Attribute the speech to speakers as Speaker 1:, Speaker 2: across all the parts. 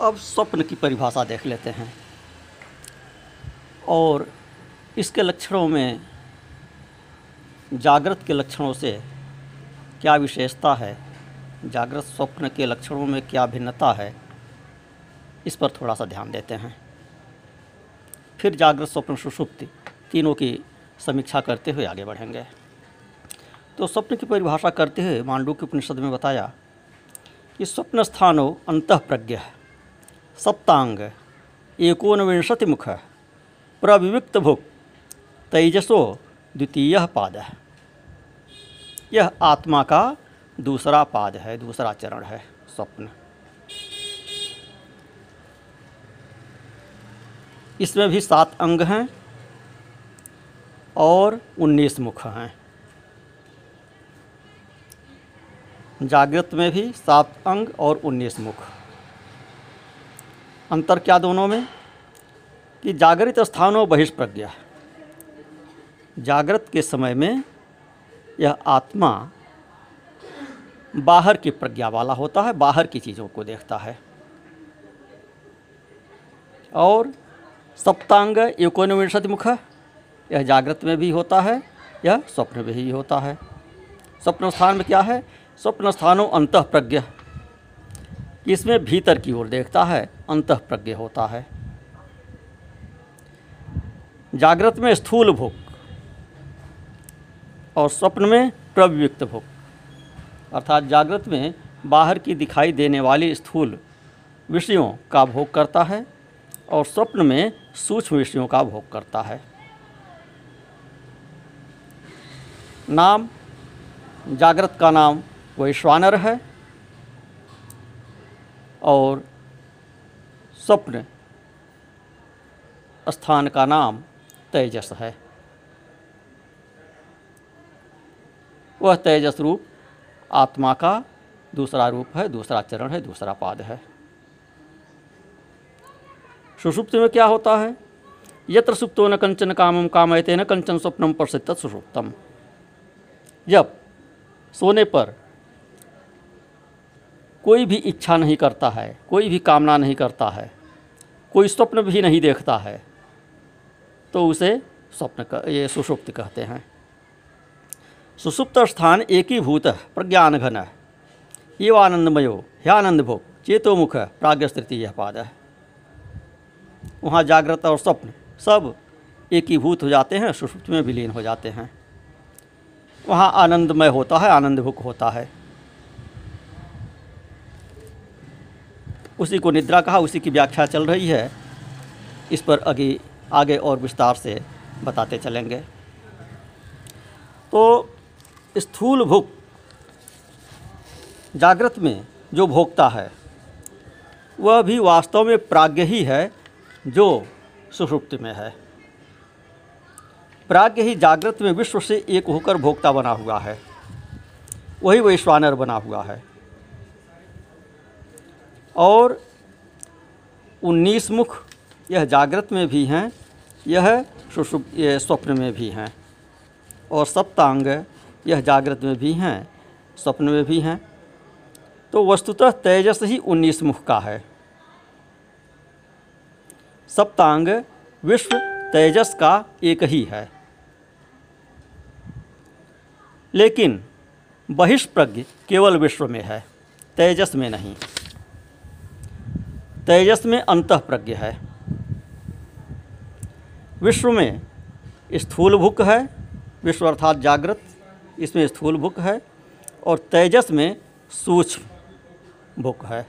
Speaker 1: अब स्वप्न की परिभाषा देख लेते हैं। और इसके लक्षणों में, जागृत के लक्षणों से क्या विशेषता है? जागृत स्वप्न के लक्षणों में क्या भिन्नता है? इस पर थोड़ा सा ध्यान देते हैं। फिर जागृत स्वप्न सुषुप्ति, तीनों की समीक्षा करते हुए आगे बढ़ेंगे। तो स्वप्न की परिभाषा करते हुए मांडू के उपनिषद में बताया कि स्वप्न स्थानो अंत प्रज्ञ सप्तांग एकोनविंशति मुख प्रविविक्त भुक तेजसो द्वितीय पाद। है यह आत्मा का दूसरा पाद है, दूसरा चरण है, स्वप्न। इसमें भी सात अंग हैं और उन्नीस मुख हैं। जागृत में भी सात अंग और उन्नीस मुख। अंतर क्या दोनों में? कि जागृत स्थानों बहिष्प्रज्ञा। जागृत के समय में यह आत्मा बाहर की प्रज्ञा वाला होता है, बाहर की चीज़ों को देखता है। और सप्तांग एकोनविंशति मुख, यह जागृत में भी होता है, यह स्वप्न में भी होता है। स्वप्न स्थान में क्या है? स्वप्न स्थानों अंत प्रज्ञ इसमें भीतर की ओर देखता है अंत प्रज्ञ होता है। जागृत में स्थूल भूख और स्वप्न में प्रवियुक्त भूख अर्थात जागृत में बाहर की दिखाई देने वाली स्थूल विषयों का भोग करता है और स्वप्न में सूक्ष्म विषयों का भोग करता है। नाम, जागृत का नाम वैश्वानर है। और स्वप्न स्थान का नाम तेजस है। वह तेजस रूप आत्मा का दूसरा रूप है, दूसरा चरण है, दूसरा पाद है। सुषुप्त में क्या होता है? यत्र सुप्तो न कंचन कामम कामयते न कंचन स्वप्नम प्रसिद्ध सुषुप्तम जब सोने पर कोई भी इच्छा नहीं करता है, कोई भी कामना नहीं करता है, कोई स्वप्न भी नहीं देखता है तो उसे स्वप्न का, ये सुषुप्त कहते हैं। सुसुप्त स्थान एक ही भूत प्रज्ञान घन ये आनंदमयो ह्यानंद भोग चेतोमुख प्राग्ञ तृतीय पाद है वहाँ जागृत और स्वप्न सब एक ही भूत हो जाते हैं सुषुप्त में विलीन हो जाते हैं। वहाँ आनंदमय होता है आनंद भुक होता है। उसी को निद्रा कहा, उसी की व्याख्या चल रही है। इस पर आगे आगे और विस्तार से बताते चलेंगे। तो स्थूल भुक जागृत में जो भोगता है, वह भी वास्तव में प्राज्ञ ही है जो सुषुप्ति में है। प्राज्ञ ही जागृत में विश्व से एक होकर भोक्ता बना हुआ है। वही वैश्वानर बना हुआ है। और उन्नीस मुख यह जागृत में भी हैं, यह सुषुप स्वप्न में भी हैं। और सप्तांग यह जागृत में भी हैं, स्वप्न में भी हैं। तो वस्तुतः तेजस ही उन्नीस मुख का है। सप्तांग विश्व तेजस का एक ही है। लेकिन बहिष्प्रज्ञ केवल विश्व में है, तेजस में नहीं। तेजस में अंत प्रज्ञ है। विश्व में स्थूल भुक है, विश्व अर्थात जागृत, इसमें स्थूल भुक है और तेजस में सूक्ष्म भुक है।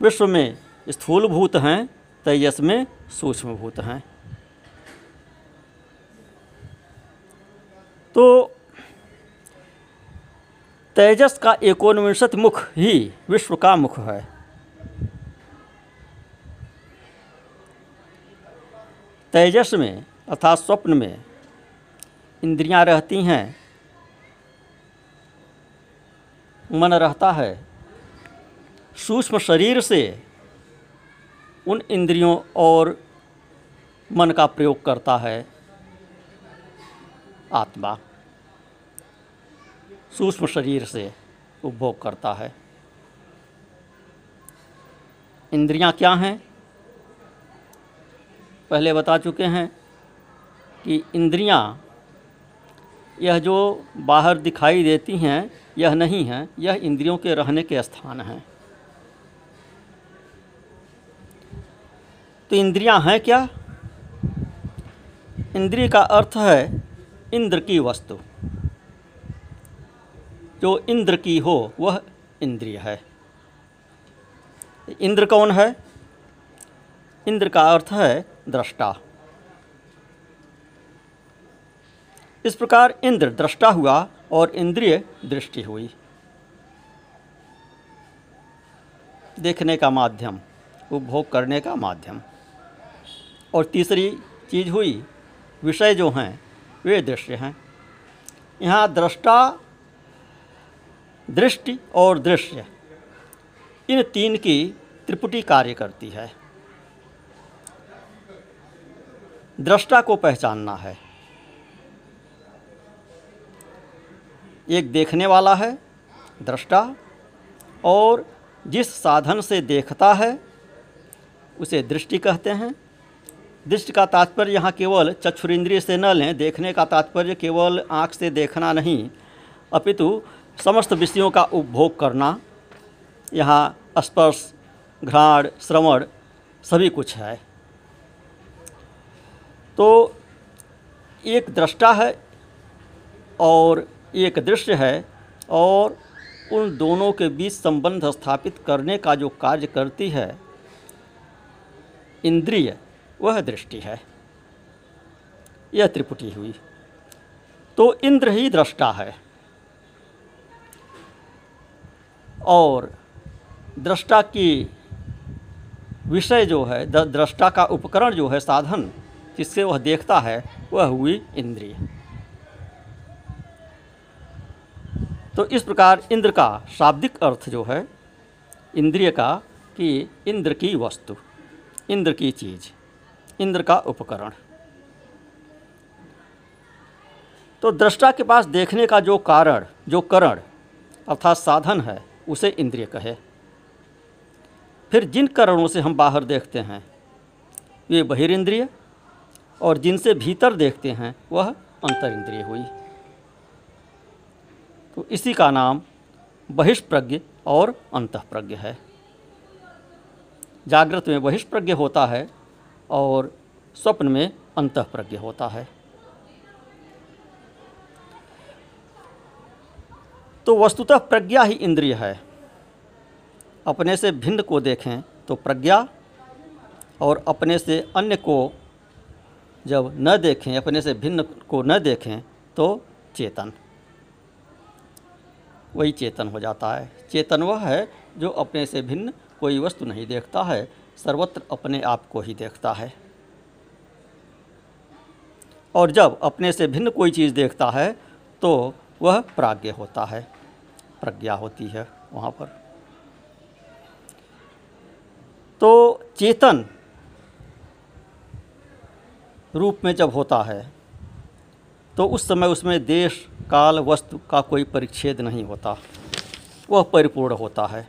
Speaker 1: विश्व में स्थूल भूत हैं, तेजस में सूक्ष्म भूत हैं। तो तेजस का एकोनविंशत मुख ही विश्व का मुख है। तेजस में अर्थात स्वप्न में इंद्रियाँ रहती हैं, मन रहता है। सूक्ष्म शरीर से उन इंद्रियों और मन का प्रयोग करता है आत्मा। सूक्ष्म शरीर से उपभोग करता है। इंद्रियाँ क्या हैं? पहले बता चुके हैं कि इंद्रियाँ, यह जो बाहर दिखाई देती हैं, यह नहीं है, यह इंद्रियों के रहने के स्थान हैं। तो इंद्रियाँ हैं क्या? इंद्रिय का अर्थ है इंद्र की वस्तु। जो इंद्र की हो, वह इंद्रिय है। इंद्र कौन है? इंद्र का अर्थ है दृष्टा। इस प्रकार इंद्र दृष्टा हुआ और इंद्रिय दृष्टि हुई। देखने का माध्यम, उपभोग करने का माध्यम। और तीसरी चीज़ हुई, विषय जो हैं, वे दृश्य हैं। यहाँ दृष्टा, दृष्टि और दृश्य, इन तीन की त्रिपुटी कार्य करती है। दृष्टा को पहचानना है। एक देखने वाला है, दृष्टा, और जिस साधन से देखता है, उसे दृष्टि कहते हैं। दृष्टि का तात्पर्य यहाँ केवल चक्षुरिंद्रिय से न लें, देखने का तात्पर्य केवल आँख से देखना नहीं, अपितु समस्त विषयों का उपभोग करना। यहाँ स्पर्श, घ्राण, श्रवण, सभी कुछ है। तो एक दृष्टा है और एक दृश्य है और उन दोनों के बीच संबंध स्थापित करने का जो कार्य करती है, इंद्रिय, वह दृष्टि है। यह त्रिपुटी हुई। तो इंद्र ही दृष्टा है। और दृष्टा की विषय जो है दृष्टा का उपकरण जो है साधन जिससे वह देखता है, वह हुई इंद्रिय। तो इस प्रकार इंद्र का शाब्दिक अर्थ जो है, इंद्रिय का कि इंद्र की वस्तु, इंद्र की चीज़, इंद्र का उपकरण। तो दृष्टा के पास देखने का जो कारण, जो करण, अर्थात साधन है, उसे इंद्रिय कहे। फिर जिन करणों से हम बाहर देखते हैं, वे बहिरिंद्रिय और जिनसे भीतर देखते हैं, वह अंतर इंद्रिय हुई। तो इसी का नाम बहिष्प्रज्ञ और अंतप्रज्ञ है। जागृत में बहिष्प्रज्ञ होता है और स्वप्न में अंतप्रज्ञ होता है। तो वस्तुतः प्रज्ञा ही इंद्रिय है। अपने से भिन्न को देखें तो प्रज्ञा और अपने से अन्य को जब न देखें, अपने से भिन्न को न देखें तो चेतन। वही चेतन हो जाता है। चेतन वह है जो अपने से भिन्न कोई वस्तु नहीं देखता है, सर्वत्र अपने आप को ही देखता है। और जब अपने से भिन्न कोई चीज़ देखता है तो वह प्राज्ञ होता है। प्रज्ञा होती है वहाँ पर। तो चेतन रूप में जब होता है तो उस समय उसमें देश, काल, वस्तु का कोई परिच्छेद नहीं होता। वह परिपूर्ण होता है।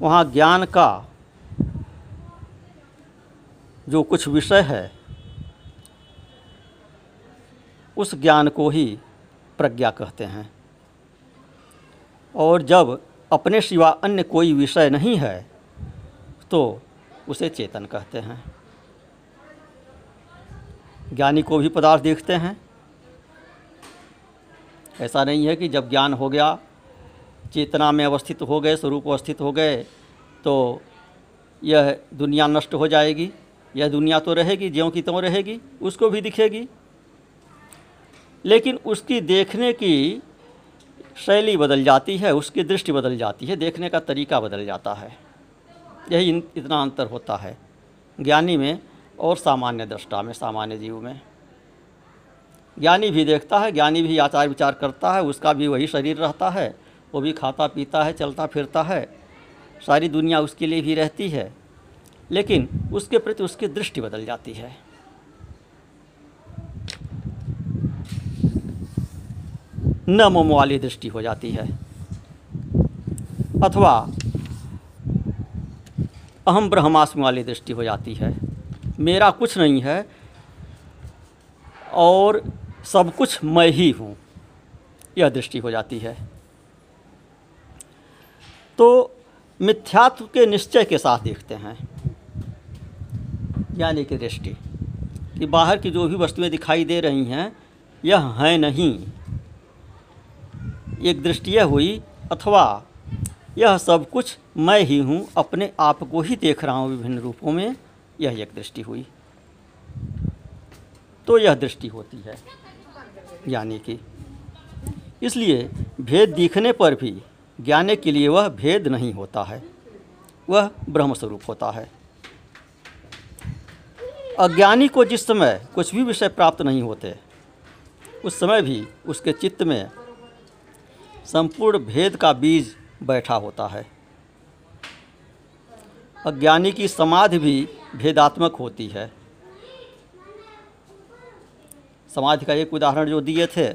Speaker 1: वहाँ ज्ञान का जो कुछ विषय है, उस ज्ञान को ही प्रज्ञा कहते हैं। और जब अपने सिवा अन्य कोई विषय नहीं है तो उसे चेतन कहते हैं। ज्ञानी को भी पदार्थ देखते हैं। ऐसा नहीं है कि जब ज्ञान हो गया, चेतना में अवस्थित हो गए, स्वरूप अवस्थित हो गए तो यह दुनिया नष्ट हो जाएगी। यह दुनिया तो रहेगी, ज्यों की त्यों रहेगी, उसको भी दिखेगी। लेकिन उसकी देखने की शैली बदल जाती है, उसकी दृष्टि बदल जाती है, देखने का तरीका बदल जाता है। यही इतना अंतर होता है। ज्ञानी में और सामान्य दृष्टा में, सामान्य जीव में। ज्ञानी भी देखता है, ज्ञानी भी आचार विचार करता है, उसका भी वही शरीर रहता है, वो भी खाता पीता है, चलता फिरता है, सारी दुनिया उसके लिए भी रहती है, लेकिन उसके प्रति उसकी दृष्टि बदल जाती है। न मोम वाली दृष्टि हो जाती है। अथवा अहम ब्रह्मास्मि वाली दृष्टि हो जाती है। मेरा कुछ नहीं है और सब कुछ मैं ही हूँ। यह दृष्टि हो जाती है। तो मिथ्यात्व के निश्चय के साथ देखते हैं। यानी कि दृष्टि, कि बाहर की जो भी वस्तुएँ दिखाई दे रही हैं, यह हैं नहीं। एक दृष्टि यह हुई, अथवा यह सब कुछ मैं ही हूँ, अपने आप को ही देख रहा हूँ विभिन्न रूपों में। यह एक दृष्टि हुई। तो यह दृष्टि होती है, यानी कि इसलिए भेद दिखने पर भी ज्ञाने के लिए वह भेद नहीं होता है, वह ब्रह्म स्वरूप होता है। अज्ञानी को जिस समय कुछ भी विषय प्राप्त नहीं होते, उस समय भी उसके चित्त में संपूर्ण भेद का बीज बैठा होता है। अज्ञानी की समाधि भी भेदात्मक होती है। समाधि का एक उदाहरण जो दिए थे,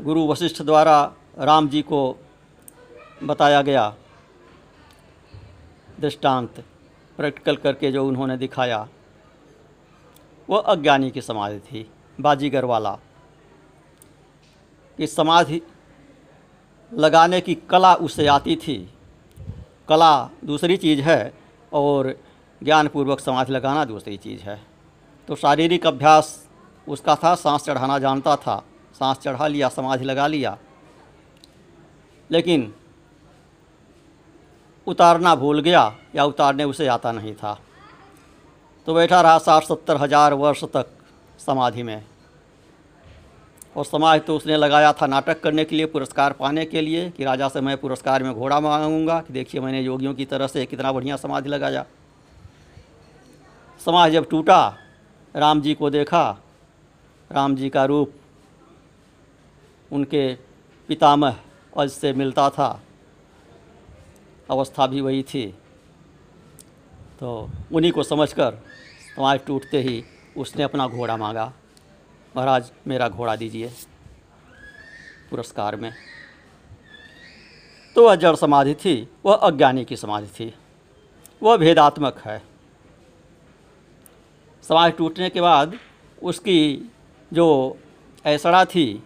Speaker 1: गुरु वशिष्ठ द्वारा राम जी को बताया गया दृष्टांत, प्रैक्टिकल करके जो उन्होंने दिखाया वह अज्ञानी की समाधि थी, बाजीगर वाला। कि समाधि लगाने की कला उसे आती थी कला दूसरी चीज़ है और ज्ञानपूर्वक समाधि लगाना दूसरी चीज़ है। तो शारीरिक अभ्यास उसका था, सांस चढ़ाना जानता था, सांस चढ़ा लिया, समाधि लगा लिया। लेकिन उतारना भूल गया या उतारने उसे आता नहीं था। तो बैठा रहा साठ सत्तर हज़ार वर्ष तक समाधि में। और समाज तो उसने लगाया था नाटक करने के लिए, पुरस्कार पाने के लिए कि राजा से मैं पुरस्कार में घोड़ा मांगूँगा। कि देखिए मैंने योगियों की तरह से कितना बढ़िया समाधि लगाया। समाज जब टूटा, राम जी को देखा, राम जी का रूप उनके पितामह अज से मिलता था, अवस्था भी वही थी। तो उन्हीं को समझकर समाज टूटते ही उसने अपना घोड़ा मांगा। महाराज, मेरा घोड़ा दीजिए। पुरस्कार में। तो वह जड़ समाधि थी, वह अज्ञानी की समाधि थी। वह भेदात्मक है। समाधि टूटने के बाद उसकी जो ऐसड़ा थी,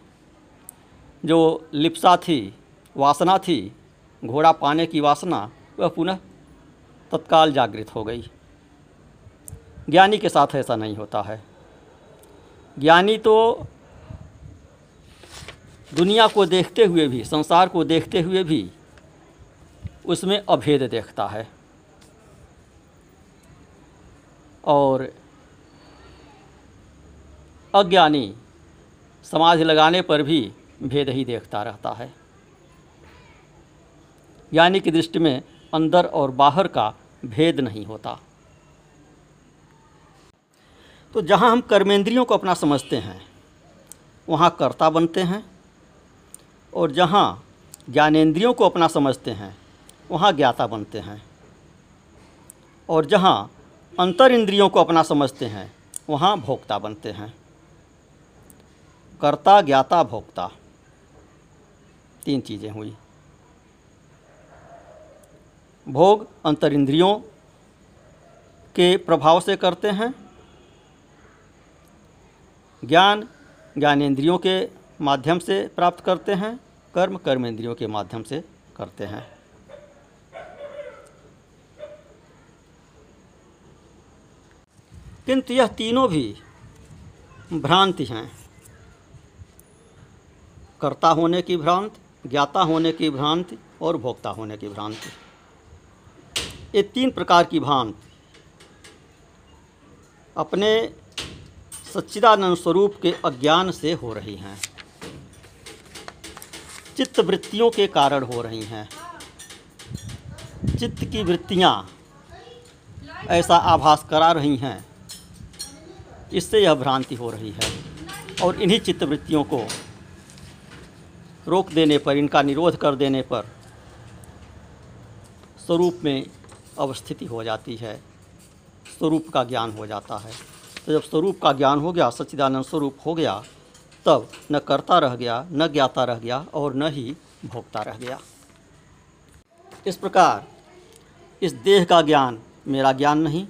Speaker 1: जो लिप्सा थी, वासना थी, घोड़ा पाने की वासना, वह पुनः तत्काल जागृत हो गई। ज्ञानी के साथ ऐसा नहीं होता है। ज्ञानी तो दुनिया को देखते हुए भी, संसार को देखते हुए भी उसमें अभेद देखता है। और अज्ञानी समाज लगाने पर भी भेद ही देखता रहता है। यानी कि दृष्टि में अंदर और बाहर का भेद नहीं होता। तो जहाँ हम कर्मेंद्रियों को अपना समझते हैं, वहाँ कर्ता बनते हैं, और जहाँ ज्ञानेंद्रियों को अपना समझते हैं, वहाँ ज्ञाता बनते हैं, और जहाँ अंतर इंद्रियों को अपना समझते हैं, वहाँ भोक्ता बनते हैं। कर्ता, ज्ञाता, भोक्ता, तीन चीज़ें हुई। भोग अंतर इंद्रियों के प्रभाव से करते हैं ज्ञान ज्ञानेंद्रियों के माध्यम से प्राप्त करते हैं, कर्म कर्मेंद्रियों के माध्यम से करते हैं। किंतु यह तीनों भी भ्रांति हैं। कर्ता होने की भ्रांति, ज्ञाता होने की भ्रांति और भोक्ता होने की भ्रांति। ये तीन प्रकार की भ्रांति अपने सच्चिदानंद स्वरूप के अज्ञान से हो रही हैं। चित्त वृत्तियों के कारण हो रही हैं। चित्त की वृत्तियाँ ऐसा आभास करा रही हैं, इससे यह भ्रांति हो रही है और इन्हीं चित्त वृत्तियों को रोक देने पर, इनका निरोध कर देने पर स्वरूप में अवस्थिति हो जाती है, स्वरूप का ज्ञान हो जाता है। तो जब स्वरूप का ज्ञान हो गया, सच्चिदानंद स्वरूप हो गया, तब न करता रह गया, न ज्ञाता रह गया और न ही भोगता रह गया। इस प्रकार इस देह का ज्ञान मेरा ज्ञान नहीं,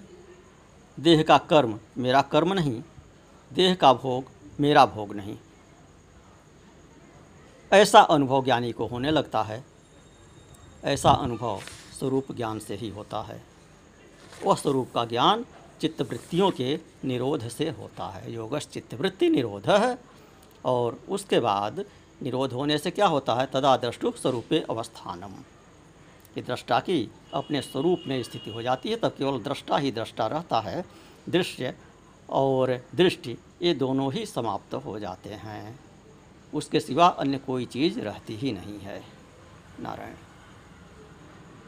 Speaker 1: देह का कर्म मेरा कर्म नहीं, देह का भोग मेरा भोग नहीं। ऐसा अनुभव ज्ञानी को होने लगता है, ऐसा अनुभव स्वरूप ज्ञान से ही होता है। वह स्वरूप का ज्ञान चित्तवृत्तियों के निरोध से होता है। योगश चित्तवृत्ति निरोध है और उसके बाद निरोध होने से क्या होता है? तदा दृष्टु स्वरूपे अवस्थानम। कि दृष्टा की अपने स्वरूप में स्थिति हो जाती है, तब केवल दृष्टा ही दृष्टा रहता है। दृश्य और दृष्टि ये दोनों ही समाप्त हो जाते हैं। उसके सिवा अन्य कोई चीज़ रहती ही नहीं है। नारायण।